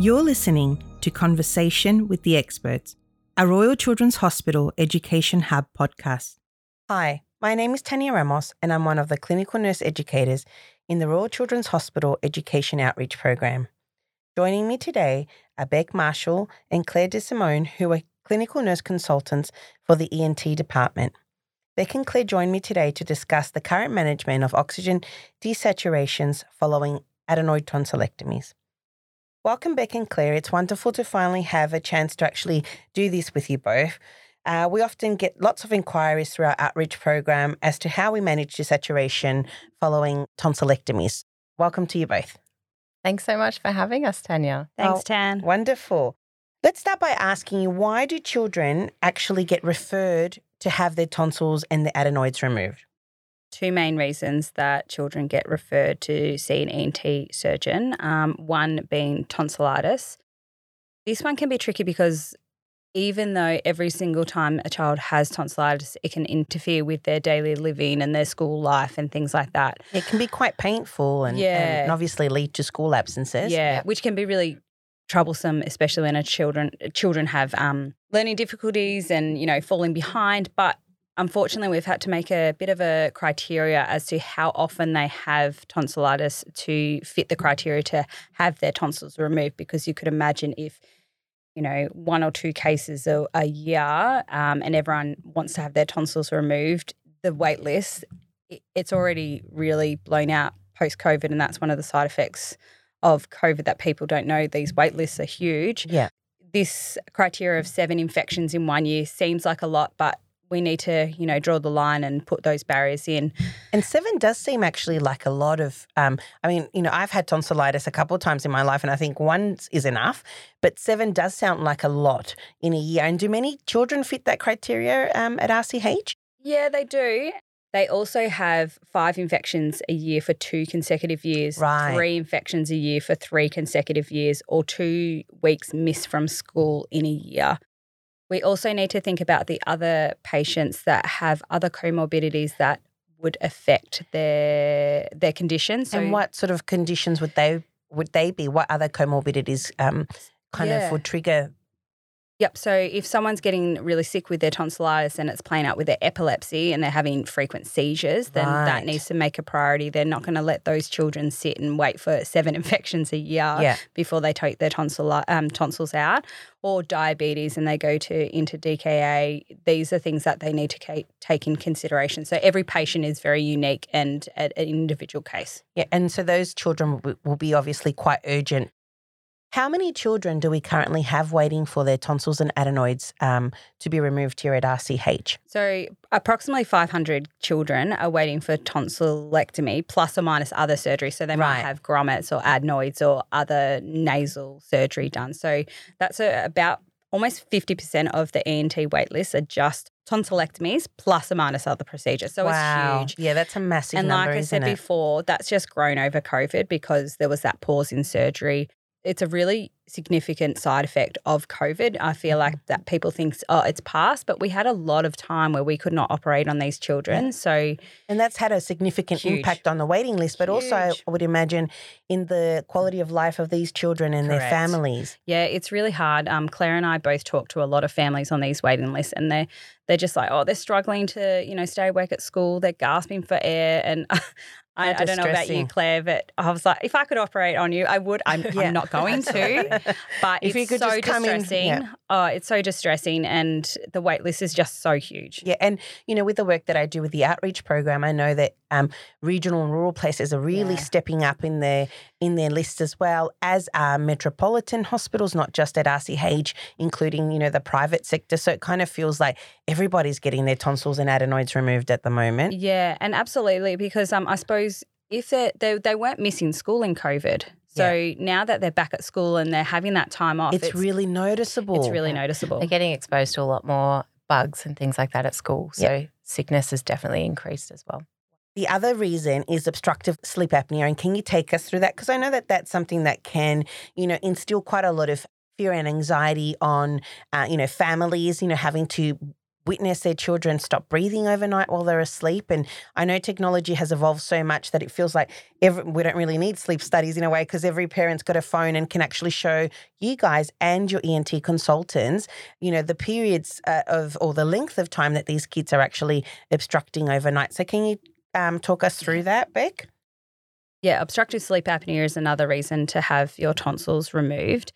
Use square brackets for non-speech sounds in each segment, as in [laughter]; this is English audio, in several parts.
You're listening to Conversation with the Experts, a Royal Children's Hospital Education Hub podcast. Hi, my name is Tanya Ramos, and I'm one of the clinical nurse educators in the Royal Children's Hospital Education Outreach Program. Joining me today are Bec Marshall and Claire De Simone, who are clinical nurse consultants for the ENT department. Bec and Claire join me today to discuss the current management of oxygen desaturations following adenoid tonsillectomies. Welcome, Bec and Claire. It's wonderful to finally have a chance to actually do this with you both. Uh, we often get lots of inquiries through our outreach program as to how we manage the saturation following tonsillectomies. Welcome to you both. Thanks so much for having us, Tanya. Thanks, Oh, Tan. Wonderful. Let's start by asking you why do children actually get referred to have their tonsils and the adenoids removed? Two main reasons that children get referred to see an ENT surgeon. Um, one being tonsillitis. This one can be tricky because even though every single time a child has tonsillitis, it can interfere with their daily living and their school life and things like that. It can be quite painful and, Yeah. and obviously lead to school absences. Yeah, which can be really troublesome, especially when a children children have um, learning difficulties and you know falling behind. But unfortunately, we've had to make a bit of a criteria as to how often they have tonsillitis to fit the criteria to have their tonsils removed. Because you could imagine if you know one or two cases a, a year, um, and everyone wants to have their tonsils removed, the wait list it- it's already really blown out post COVID, and that's one of the side effects of COVID that people don't know. These wait lists are huge. Yeah. This criteria of seven infections in one year seems like a lot, but we need to, you know, draw the line and put those barriers in. And seven does seem actually like a lot of. Um, I mean, you know, I've had tonsillitis a couple of times in my life, and I think one is enough. But seven does sound like a lot in a year. And do many children fit that criteria um, at RCH? Yeah, they do. They also have five infections a year for two consecutive years, Right. three infections a year for three consecutive years, or two weeks missed from school in a year. We also need to think about the other patients that have other comorbidities that would affect their their condition. So and what sort of conditions would they would they be? What other comorbidities um, kind Yeah. of would trigger? Yep. So if someone's getting really sick with their tonsillitis and it's playing out with their epilepsy and they're having frequent seizures, then Right. that needs to make a priority. They're not going to let those children sit and wait for seven [laughs] infections a year Yeah. before they take their tonsil, um, tonsils out. Or diabetes and they go to into DKA. These are things that they need to ca- take in consideration. So every patient is very unique and at an individual case. Yeah, and so those children will be obviously quite urgent. How many children do we currently have waiting for their tonsils and adenoids um, to be removed here at RCH? So, approximately 500 children are waiting for tonsillectomy, plus or minus other surgery. So, they might have grommets or adenoids or other nasal surgery done. So, that's a, about almost 50% of the ENT wait list are just tonsillectomies, plus or minus other procedures. So, wow. it's huge. Yeah, that's a massive And number, like I said it? before, that's just grown over COVID because there was that pause in surgery. It's a really significant side effect of COVID. I feel Mm-hmm. like that people think, oh, it's past, but we had a lot of time where we could not operate on these children. So, And that's had a significant Huge. impact on the waiting list, but also I would imagine in the quality of life of these children and their families. yeah, it's really hard. Um, Claire and I both talk to a lot of families on these waiting lists, and they're they're just like, oh, they're struggling to you know stay awake at school. They're gasping for air, and [laughs] I, I don't know about you. Claire, but I was like, if I could operate on you, I would. I'm, [laughs] Yeah. I'm not going to. [laughs] But If you it's could so just come in- distressing. yeah. Oh, it's so distressing, and the wait list is just so huge. Yeah, and you know, with the work that I do with the outreach program, I know that um, regional and rural places are really Yeah. stepping up in their in their list as well as are metropolitan hospitals, not just at RCH, including you know the private sector. So it kind of feels like everybody's getting their tonsils and adenoids removed at the moment. Yeah, and absolutely because um, I suppose if they they weren't missing school in COVID, so now that they're back at school and they're having that time off, It's, really noticeable. it's really noticeable. They're getting exposed to a lot more bugs and things like that at school. So sickness has definitely increased as well. The other reason is obstructive sleep apnea. And can you take us through that? Because I know that that's something that can, you know, instill quite a lot of fear and anxiety on, uh, you know, families, you know, having to witness their children stop breathing overnight while they're asleep. And I know technology has evolved so much that it feels like every, we don't really need sleep studies in a way because every parent's got a phone and can actually show you guys and your ENT consultants, you know, the periods uh, of or the length of time that these kids are actually obstructing overnight. So can you um, talk us through that, Bec? Yeah, obstructive sleep apnea is another reason to have your tonsils removed.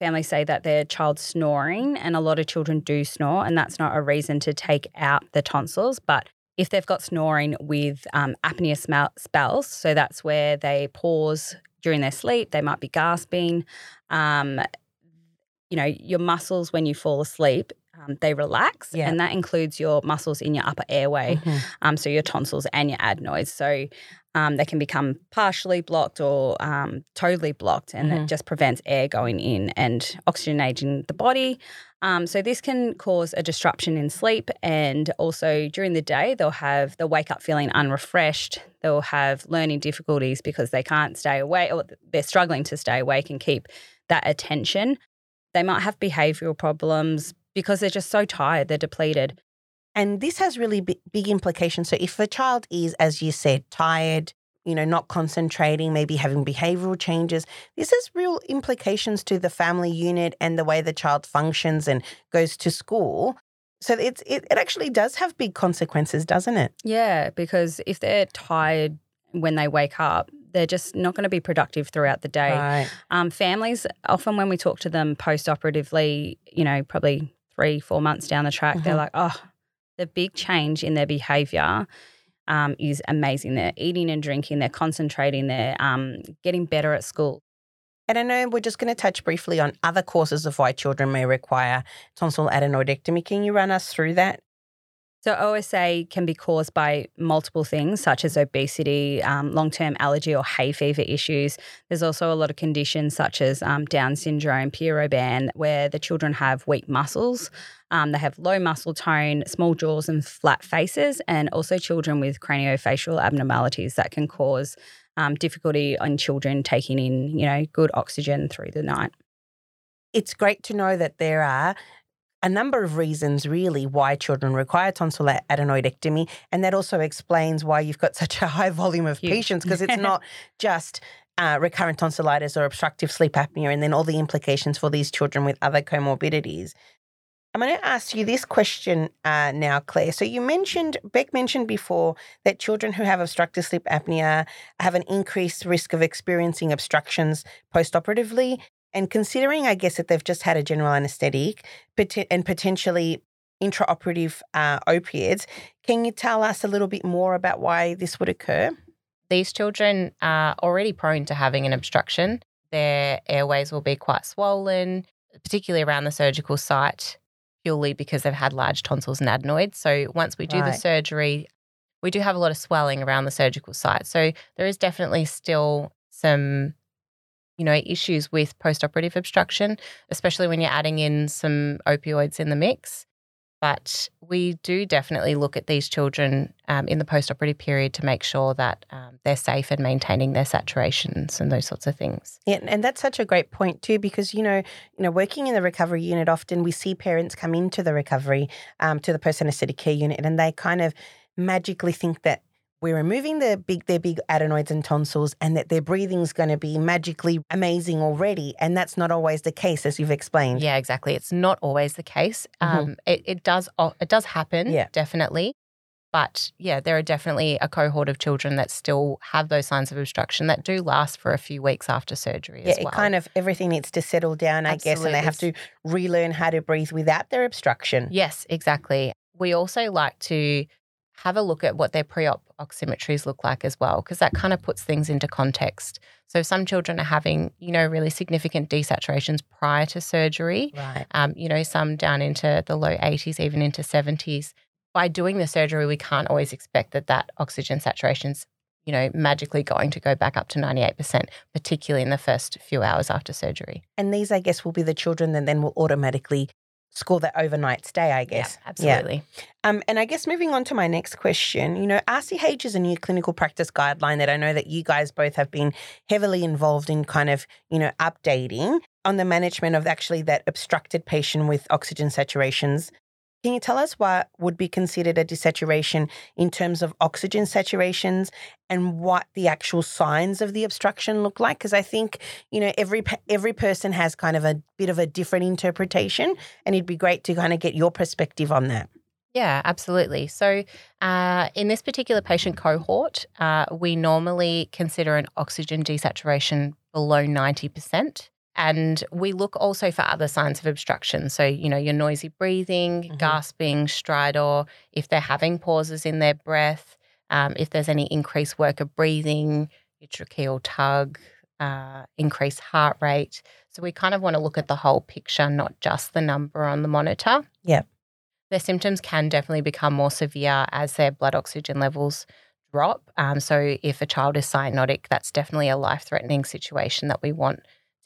Families say that their child's snoring, and a lot of children do snore, and that's not a reason to take out the tonsils. But if they've got snoring with um, apnea spells, so that's where they pause during their sleep, they might be gasping. Um, you know, your muscles when you fall asleep um, they relax, yeah. and that includes your muscles in your upper airway, mm-hmm. um, so your tonsils and your adenoids. So um, they can become partially blocked or um, totally blocked, and mm-hmm. it just prevents air going in and oxygenating the body. Um, so this can cause a disruption in sleep, and also during the day they'll have they'll wake up feeling unrefreshed. They'll have learning difficulties because they can't stay awake, or they're struggling to stay awake and keep that attention. They might have behavioral problems, because they're just so tired, they're depleted. And this has really big implications. So, if a child is, as you said, tired, you know, not concentrating, maybe having behavioral changes, this has real implications to the family unit and the way the child functions and goes to school. So it's it, it actually does have big consequences, doesn't it? Yeah, because if they're tired when they wake up, they're just not going to be productive throughout the day. Right. Um, families often when we talk to them post operatively, you know, probably three, four months down the track, mm-hmm. they're like, oh, the big change in their behavior um, is amazing. They're eating and drinking, they're concentrating, they're um, getting better at school. And I know we're just going to touch briefly on other causes of why children may require tonsil adenoidectomy. Can you run us through that? So, OSA can be caused by multiple things, such as obesity, um, long term allergy or hay fever issues. There's also a lot of conditions, such as um, Down syndrome, Pierre Robin, where the children have weak muscles. Um, they have low muscle tone, small jaws, and flat faces, and also children with craniofacial abnormalities that can cause um, difficulty in children taking in, you know, good oxygen through the night. It's great to know that there are a number of reasons, really, why children require tonsil adenoidectomy. And that also explains why you've got [laughs] such a high volume of patients, because it's [laughs] not just uh, recurrent tonsillitis or obstructive sleep apnea, and then all the implications for these children with other comorbidities. I'm going to ask you this question uh, now, Claire. So you mentioned, Bec mentioned before that children who have obstructive sleep apnea have an increased risk of experiencing obstructions postoperatively. And considering, I guess, that they've just had a general anesthetic and potentially intraoperative uh, opiates, can you tell us a little bit more about why this would occur? These children are already prone to having an obstruction. Their airways will be quite swollen, particularly around the surgical site, purely because they've had large tonsils and adenoids. So once we do right. the surgery, we do have a lot of swelling around the surgical site. So there is definitely still some you know, issues with postoperative obstruction, especially when you're adding in some opioids in the mix. But we do definitely look at these children um, in the postoperative period to make sure that um, they're safe and maintaining their saturations and those sorts of things. Yeah, and that's such a great point too, because you know, you know, working in the recovery unit, often we see parents come into the recovery um, to the post anesthetic care unit, and they kind of magically think that we're removing their big their big adenoids and tonsils and that their breathing's going to be magically amazing already and that's not always the case as you've explained yeah exactly it's not always the case mm-hmm. um, it, it does it does happen yeah. definitely but yeah there are definitely a cohort of children that still have those signs of obstruction that do last for a few weeks after surgery yeah well. it kind of everything needs to settle down i Absolutely. guess and they have to relearn how to breathe without their obstruction yes exactly we also like to have a look at what their pre op oximetries look like as well, because that kind of puts things into context. So some children are having, you know, really significant desaturations prior to surgery. Right. Um, you know, some down into the low 80s, even into 70s. By doing the surgery, we can't always expect that that oxygen saturation's, you know, magically going to go back up to 98%, particularly in the first few hours after surgery. And these, I guess, will be the children that then will automatically score that overnight stay, I guess. Yeah, absolutely. Yeah. Um, and I guess moving on to my next question, you know, RCH is a new clinical practice guideline that I know that you guys both have been heavily involved in kind of, you know, updating on the management of actually that obstructed patient with oxygen saturations Can you tell us what would be considered a desaturation in terms of oxygen saturations and what the actual signs of the obstruction look like? Because I think you know every every person has kind of a bit of a different interpretation, and it'd be great to kind of get your perspective on that. Yeah, absolutely. So, uh, in this particular patient cohort, uh, we normally consider an oxygen desaturation below 90%. And we look also for other signs of obstruction. So, you know, your noisy breathing, mm-hmm. gasping, stridor, if they're having pauses in their breath, um, if there's any increased work of breathing, your tracheal tug, uh, increased heart rate. So, we kind of want to look at the whole picture, not just the number on the monitor. Yeah. Their symptoms can definitely become more severe as their blood oxygen levels drop. Um, so, if a child is cyanotic, that's definitely a life threatening situation that we want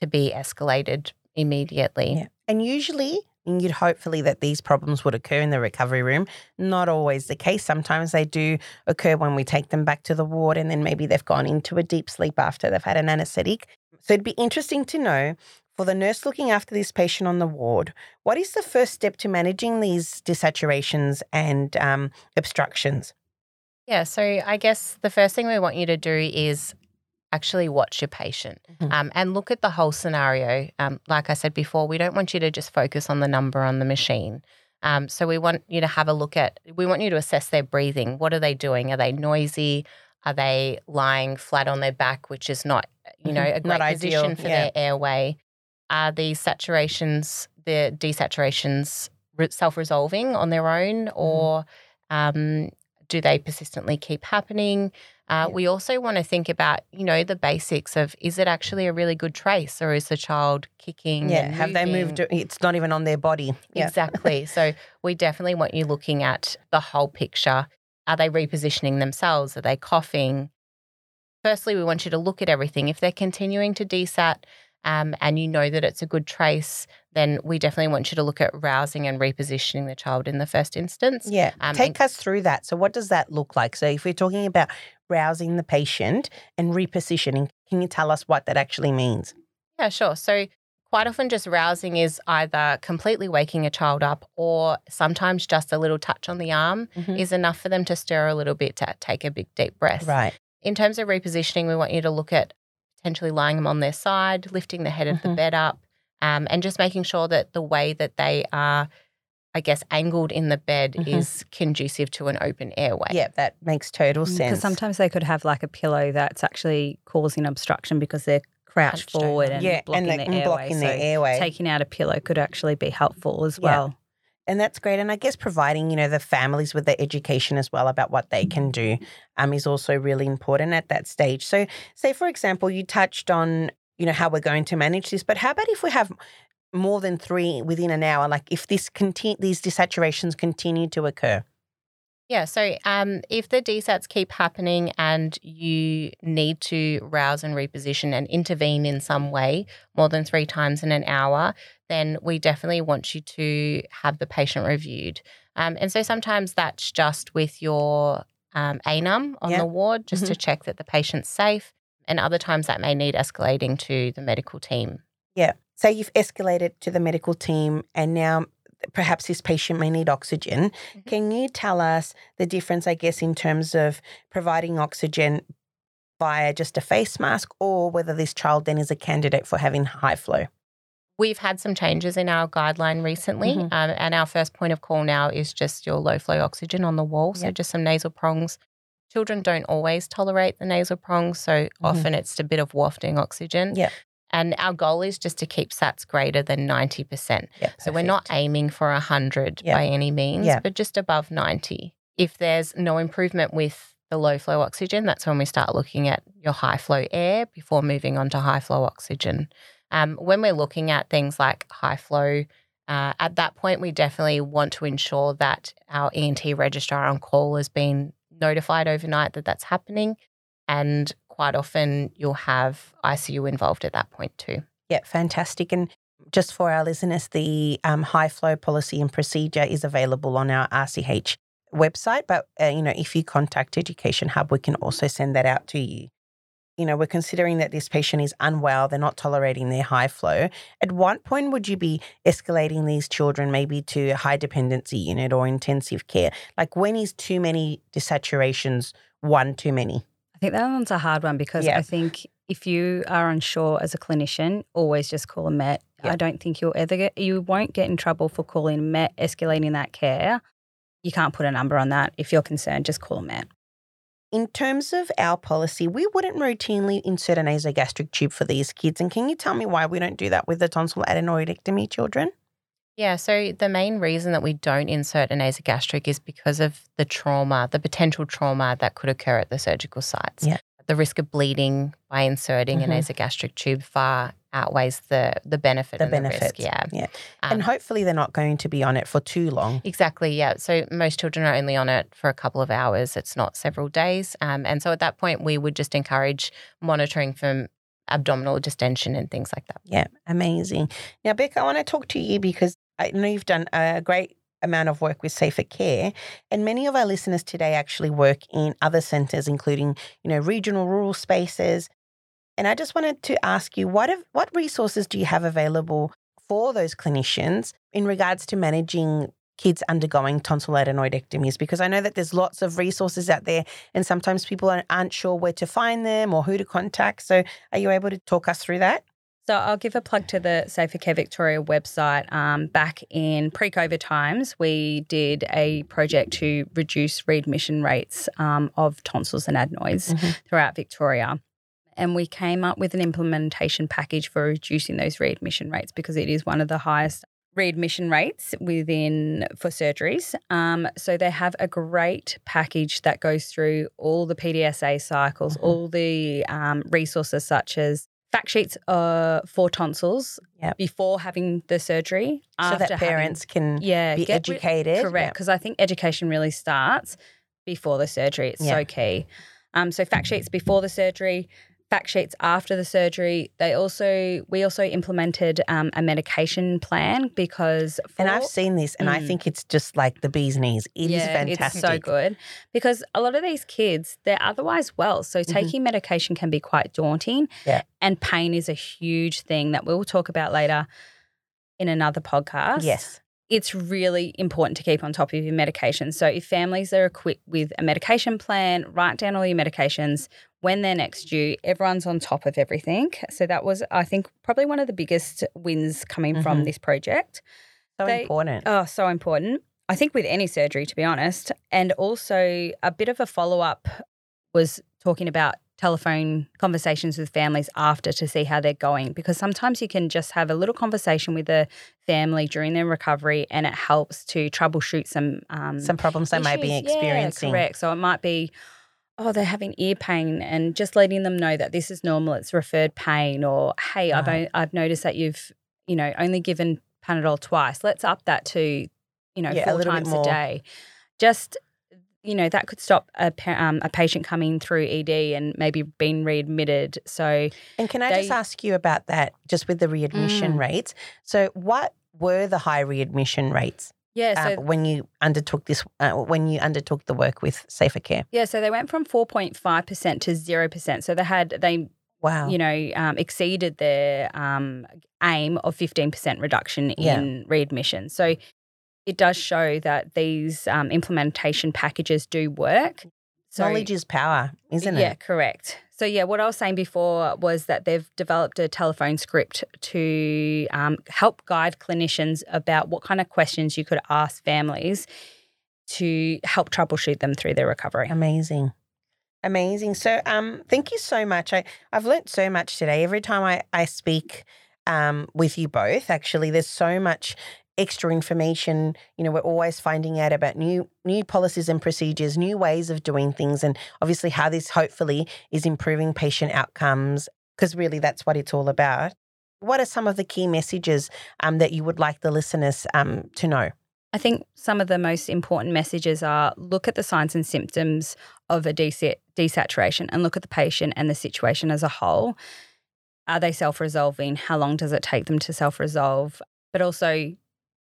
to be escalated immediately. Yeah. And usually, you'd hopefully that these problems would occur in the recovery room. Not always the case. Sometimes they do occur when we take them back to the ward and then maybe they've gone into a deep sleep after they've had an anesthetic. So it'd be interesting to know for the nurse looking after this patient on the ward, what is the first step to managing these desaturations and um, obstructions? Yeah, so I guess the first thing we want you to do is actually watch your patient mm-hmm. um, and look at the whole scenario. Um, like I said before, we don't want you to just focus on the number on the machine. Um, so we want you to have a look at, we want you to assess their breathing. What are they doing? Are they noisy? Are they lying flat on their back, which is not, you know, mm-hmm. a great position for yeah. their airway? Are these saturations, the desaturations, self resolving on their own, mm-hmm. or um, do they persistently keep happening? Uh. We also want to think about, you know, the basics of is it actually a really good trace or is the child kicking? Yeah, have they moved? It's not even on their body. Yeah. Exactly. so we definitely want you looking at the whole picture. Are they repositioning themselves? Are they coughing? Firstly, we want you to look at everything. If they're continuing to desat um, and you know that it's a good trace, then we definitely want you to look at rousing and repositioning the child in the first instance. Yeah. Um, Take us through that. So, what does that look like? So, if we're talking about rousing the patient and repositioning, can you tell us what that actually means? Yeah, sure. So, quite often just rousing is either completely waking a child up or sometimes just a little touch on the arm mm-hmm. is enough for them to stir a little bit to take a big deep breath. Right. In terms of repositioning, we want you to look at potentially lying them on their side, lifting the head mm-hmm. of the mm-hmm. bed up, um, and just making sure that the way that they are, I guess, angled in the bed mm-hmm. is conducive to an open airway. Yeah, that makes total sense. Because sometimes they could have like a pillow that's actually causing obstruction because they're crouched forward and yeah, blocking, and the airway. blocking so airway. Taking out a pillow could actually be helpful as well. And that's great. And I guess providing, you know, the families with the education as well about what they can do um, is also really important at that stage. So, say, for example, you touched on, you know, how we're going to manage this, but how about if we have more than three within an hour? Like if this conti- these desaturations continue to occur? Yeah, so um, if the desats keep happening and you need to rouse and reposition and intervene in some way more than three times in an hour, then we definitely want you to have the patient reviewed. Um, and so sometimes that's just with your um, ANUM on yep. the ward, just mm-hmm. to check that the patient's safe. And other times that may need escalating to the medical team. Yeah. So you've escalated to the medical team, and now perhaps this patient may need oxygen. Mm-hmm. Can you tell us the difference, I guess, in terms of providing oxygen via just a face mask or whether this child then is a candidate for having high flow? We've had some changes in our guideline recently, mm-hmm. um, and our first point of call now is just your low flow oxygen on the wall. So, yep. just some nasal prongs. Children don't always tolerate the nasal prongs, so mm-hmm. often it's a bit of wafting oxygen. Yeah. And our goal is just to keep SATs greater than 90%. Yep, so we're not aiming for 100 yep. by any means, but just above 90. If there's no improvement with the low flow oxygen, that's when we start looking at your high flow air before moving on to high flow oxygen. Um, when we're looking at things like high flow, uh, at that point, we definitely want to ensure that our ENT registrar on call has been notified overnight that that's happening. And quite often you'll have ICU involved at that point too. Yeah, fantastic. And just for our listeners, the um, high flow policy and procedure is available on our RCH website. But uh, you know, if you contact Education Hub, we can also send that out to you. you know, we're considering that this patient is unwell, they're not tolerating their high flow. At what point would you be escalating these children maybe to a high dependency unit or intensive care? Like when is too many desaturations one too many? I think that one's a hard one because Yeah. I think if you are unsure as a clinician, always just call a met. Yeah. I don't think you'll ever get you won't get in trouble for calling met, escalating that care. You can't put a number on that. If you're concerned, just call a met. In terms of our policy, we wouldn't routinely insert a nasogastric tube for these kids. And can you tell me why we don't do that with the tonsil adenoidectomy children? Yeah, so the main reason that we don't insert a nasogastric is because of the trauma, the potential trauma that could occur at the surgical sites. Yeah. The risk of bleeding by inserting Mhm. a nasogastric tube far outweighs the the benefit The and benefits. the risk. Yeah. Yeah. Um, and hopefully they're not going to be on it for too long. Exactly, yeah. So most children are only on it for a couple of hours. It's not several days. Um, and so at that point, we would just encourage monitoring from abdominal distension and things like that. Yeah, amazing. Now, Bec, I want to talk to you because I know you've done a great amount of work with Safer Care, and many of our listeners today actually work in other centres, including you know regional rural spaces. And I just wanted to ask you, what have, what resources do you have available for those clinicians in regards to managing kids undergoing tonsil adenoidectomies? Because I know that there's lots of resources out there, and sometimes people aren't- aren't sure where to find them or who to contact. So, are you able to talk us through that? So I'll give a plug to the Safer Care Victoria website. Um, back in pre-COVID times, we did a project to reduce readmission rates um, of tonsils and adenoids Mhm. throughout Victoria. And we came up with an implementation package for reducing those readmission rates because it is one of the highest readmission rates within for surgeries. Um, so they have a great package that goes through all the PDSA cycles, Mhm. all the um, resources such as fact sheets uh, for tonsils Yep. before having the surgery, so that having- parents can yeah, be educated. Correct, because I think education really starts before the surgery. It's Yeah. so key. Um, so fact sheets before the surgery, fact sheets after the surgery. They also we also implemented um, a medication plan because And I've seen this, and I Mm. think it's just like the bee's knees. It is yeah, fantastic. It's so good because a lot of these kids, they're otherwise well. So taking medication can be quite daunting. Mm-hmm. Yeah. And pain is a huge thing that we'll talk about later in another podcast. Yes. It's really important to keep on top of your medication. So if families are equipped with a medication plan, write down all your medications when they're next due. Everyone's on top of everything. So that was, I think, probably one of the biggest wins coming from Mhm. this project. So They- important. Oh, so important. I think with any surgery, to be honest. And also a bit of a follow up was talking about telephone conversations with families after to see how they're going. Because sometimes you can just have a little conversation with the family during their recovery and it helps to troubleshoot some um, Some problems they might be issues. Yeah, experiencing. correct. So it might be, oh, they're having ear pain, and just letting them know that this is normal. It's referred pain, or hey, I've Right. o- I've noticed that you've you know only given Panadol twice. Let's up that to you know Yeah, a four bit times a day. Just you know that could stop a um, a patient coming through ED and maybe being readmitted. So And can I just ask you about that, just with the readmission Mm. rates? So, what were the high readmission rates yeah, so um, when you undertook this? Uh, when you undertook the work with Safer Care? yeah, so they went from four point five percent to zero percent. So they had they Wow. you know, um, exceeded their um, aim of 15% reduction Yeah. in readmission. So it does show that these um, implementation packages do work. So, Knowledge is power, isn't it? yeah, correct. So yeah, what I was saying before was that they've developed a telephone script to um, help guide clinicians about what kind of questions you could ask families to help troubleshoot them through their recovery. Amazing. Amazing. So um thank you so much. I, I've learned so much today. Every time I, I speak um with you both, actually, there's so much extra information. You know, we're always finding out about new new policies and procedures, new ways of doing things, and obviously how this hopefully is improving patient outcomes, because really that's what it's all about. What are some of the key messages um, that you would like the listeners um, to know? I think some of the most important messages are look at the signs and symptoms of a desa- desaturation and look at the patient and the situation as a whole. Are they self resolving? How long does it take them to self resolve? But also,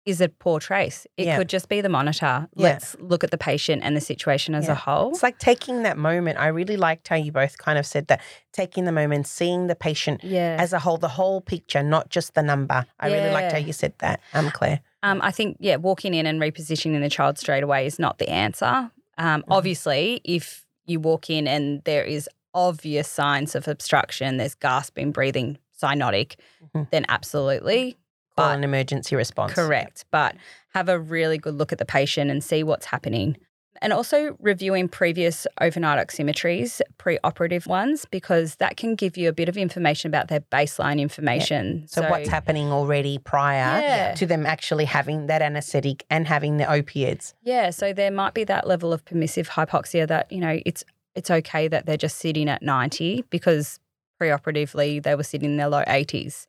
is a poor trace. It Yeah. could just be the monitor. Yeah. Let's look at the patient and the situation as Yeah. a whole. It's like taking that moment. I really liked how you both kind of said that taking the moment, seeing the patient yeah. as a whole, the whole picture, not just the number. I really liked how you said that, um, Claire. Um, I think, yeah, walking in and repositioning the child straight away is not the answer. Um, Mm-hmm. Obviously, if you walk in and there is obvious signs of obstruction, there's gasping, breathing, cyanotic, Mhm. then absolutely But- an emergency response. correct. But have a really good look at the patient and see what's happening. And also reviewing previous overnight oximetries, pre-operative ones, because that can give you a bit of information about their baseline information. So, what's happening already prior Yeah. to them actually having that anesthetic and having the opiates? Yeah, so there might be that level of permissive hypoxia that, you know, it's it's okay that they're just sitting at 90 because preoperatively they were sitting in their low 80s.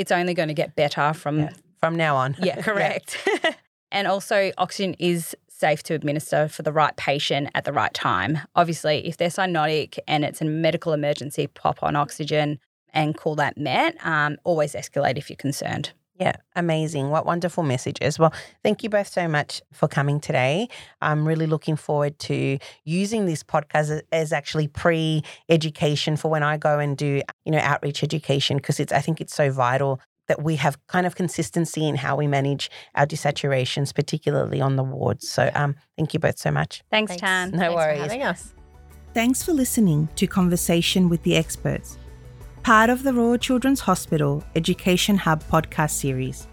It's only going to get better from Yeah. From now on. yeah, [laughs] correct. [laughs] and also oxygen is safe to administer for the right patient at the right time. Obviously, if they're cyanotic and it's a medical emergency, pop on oxygen and call that MET. Um, always escalate if you're concerned. Yeah, amazing. What wonderful messages. Well, thank you both so much for coming today. I'm really looking forward to using this podcast as, as actually pre-education for when I go and do, you know, outreach education because it's I think it's so vital that we have kind of consistency in how we manage our desaturations, particularly on the wards. So um, thank you both so much. Thanks, Thanks. Tan. No Thanks worries. For having us. Thanks for listening to Conversation with the Experts, part of the Royal Children's Hospital Education Hub podcast series.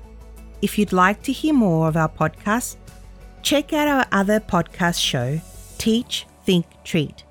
If you'd like to hear more of our podcasts, check out our other podcast show, Teach, Think, Treat.